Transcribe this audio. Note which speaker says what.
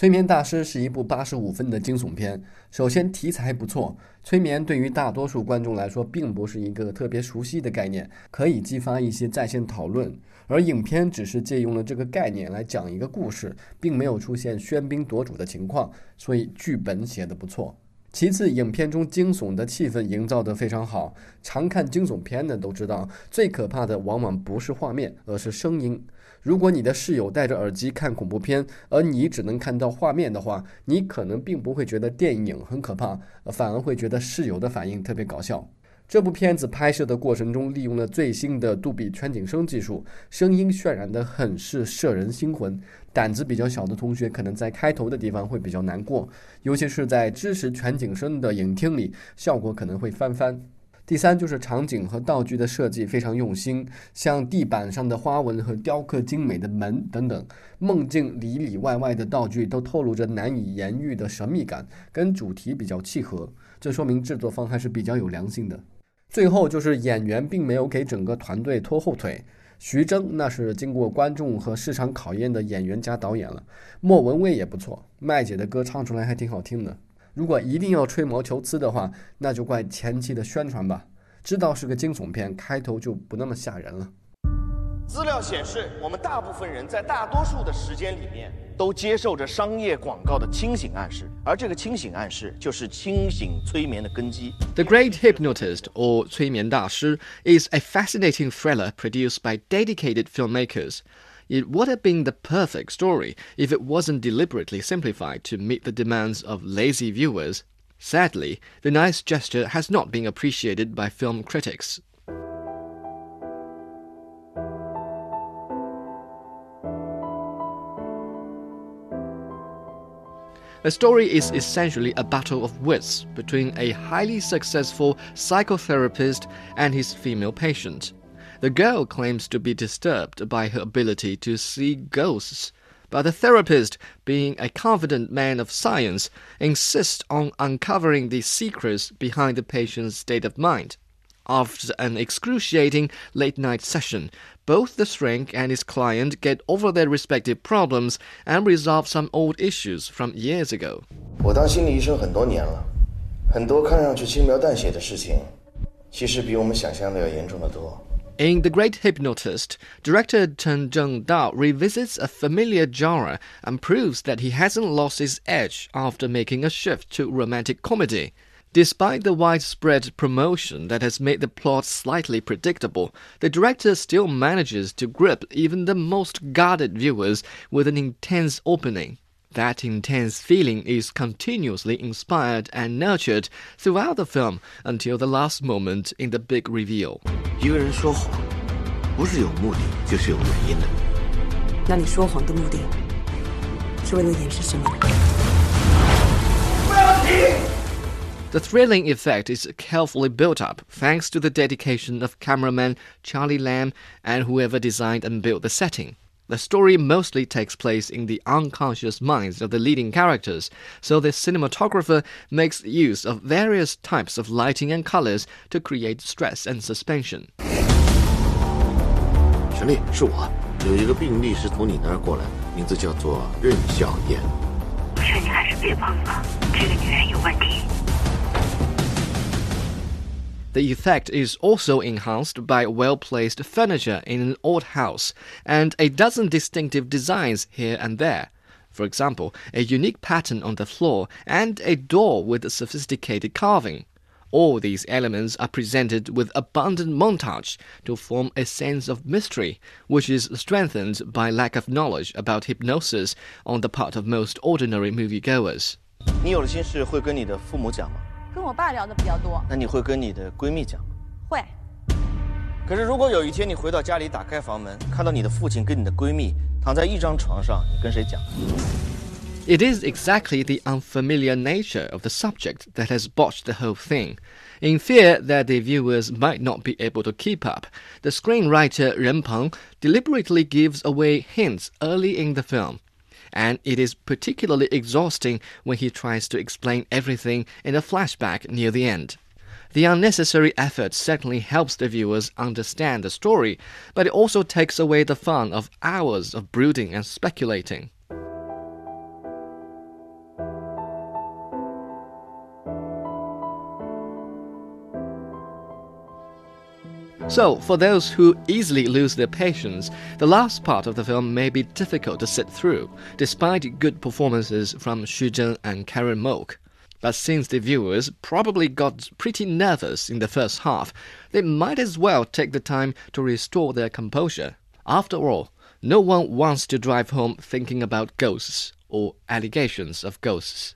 Speaker 1: 催眠大师是一部八十五分的惊悚片。首先，题材不错。催眠对于大多数观众来说，并不是一个特别熟悉的概念，可以激发一些在线讨论。而影片只是借用了这个概念来讲一个故事，并没有出现喧宾夺主的情况，所以剧本写得不错。其次，影片中惊悚的气氛营造得非常好。常看惊悚片的都知道，最可怕的往往不是画面，而是声音。如果你的室友戴着耳机看恐怖片，而你只能看到画面的话，你可能并不会觉得电影很可怕，反而会觉得室友的反应特别搞笑。这部片子拍摄的过程中，利用了最新的杜比全景声技术，声音渲染得很是摄人心魂。胆子比较小的同学，可能在开头的地方会比较难过，尤其是在支持全景声的影厅里，效果可能会翻番。第三就是场景和道具的设计非常用心，像地板上的花纹和雕刻精美的门等等，梦境里里外外的道具都透露着难以言喻的神秘感，跟主题比较契合，这说明制作方还是比较有良心的。最后就是演员并没有给整个团队拖后腿，徐峥那是经过观众和市场考验的演员加导演了，莫文蔚也不错，麦姐的歌唱出来还挺好听的。如果一定要吹毛求疵的话，那就怪前期的宣传吧。知道是个惊悚片，开头就不那么吓人了。
Speaker 2: 资料显示，我们大部分人在大多数的时间里面都接受着商业广告的清醒暗示，而这个清醒暗示就是清醒催眠的根基。
Speaker 3: The Great Hypnotist, or 催眠大师, is a fascinating thriller produced by dedicated filmmakers. It would have been the perfect story if it wasn't deliberately simplified to meet the demands of lazy viewers. Sadly, the nice gesture has not been appreciated by film critics. The story is essentially a battle of wits between a highly successful psychotherapist and his female patient. The girl claims to be disturbed by her ability to see ghosts, but the therapist, being a confident man of science, insists on uncovering the secrets behind the patient's state of mind. After an excruciating late night session, both the shrink and his client get over their respective problems and resolve some old issues from years ago.
Speaker 2: 我当心理医生很多年了，很多看上去轻描淡写的事情，其实比我们想象的要严重的多。
Speaker 3: in The Great Hypnotist, director Chen Zhengdao revisits a familiar genre and proves that he hasn't lost his edge after making a shift to romantic comedy. Despite the widespread promotion that has made the plot slightly predictable, the director still manages to grip even the most guarded viewers with an intense opening. That intense feeling is continuously inspired and nurtured throughout the film until the last moment in the big reveal.
Speaker 4: 一个人说谎，不是有目的就是有原因的。
Speaker 5: 那你说谎的目的是为了掩饰什么？
Speaker 3: 不要停！The thrilling effect is carefully built up thanks to the dedication of cameraman Charlie Lam and whoever designed and built the setting. The story mostly takes place in the unconscious minds of the leading characters, so the cinematographer makes use of various types of lighting and colors to create stress and suspension.
Speaker 4: 陈丽，是我。有一个病例是从你那儿过来，名字叫做任小燕。
Speaker 6: 我劝你还是别碰了，这个女人有问题。
Speaker 3: the effect is also enhanced by well placed furniture in an old house and a dozen distinctive designs here and there. For example, a unique pattern on the floor and a door with sophisticated carving. All these elements are presented with abundant montage to form a sense of mystery, which is strengthened by lack of knowledge about hypnosis on the part of most ordinary moviegoers.
Speaker 2: 你有了心事会跟你的父母讲吗？
Speaker 7: 跟我爸聊的比较多。
Speaker 2: 那你会跟你的闺蜜讲吗？
Speaker 7: 会。
Speaker 2: 可是如果有一天你回到家里，打开房门，看到你的父亲跟你的闺蜜躺在一张床上，你跟谁讲？
Speaker 3: It is exactly the unfamiliar nature of the subject that has botched the whole thing. In fear that the viewers might not be able to keep up, the screenwriter Ren Peng deliberately gives away hints early in the film and it is particularly exhausting when he tries to explain everything in a flashback near the end. The unnecessary effort certainly helps the viewers understand the story, but it also takes away the fun of hours of brooding and speculating. So, for those who easily lose their patience, the last part of the film may be difficult to sit through, despite good performances from Xu Zheng and Karen Mok. But since the viewers probably got pretty nervous in the first half, they might as well take the time to restore their composure. After all, no one wants to drive home thinking about ghosts or allegations of ghosts.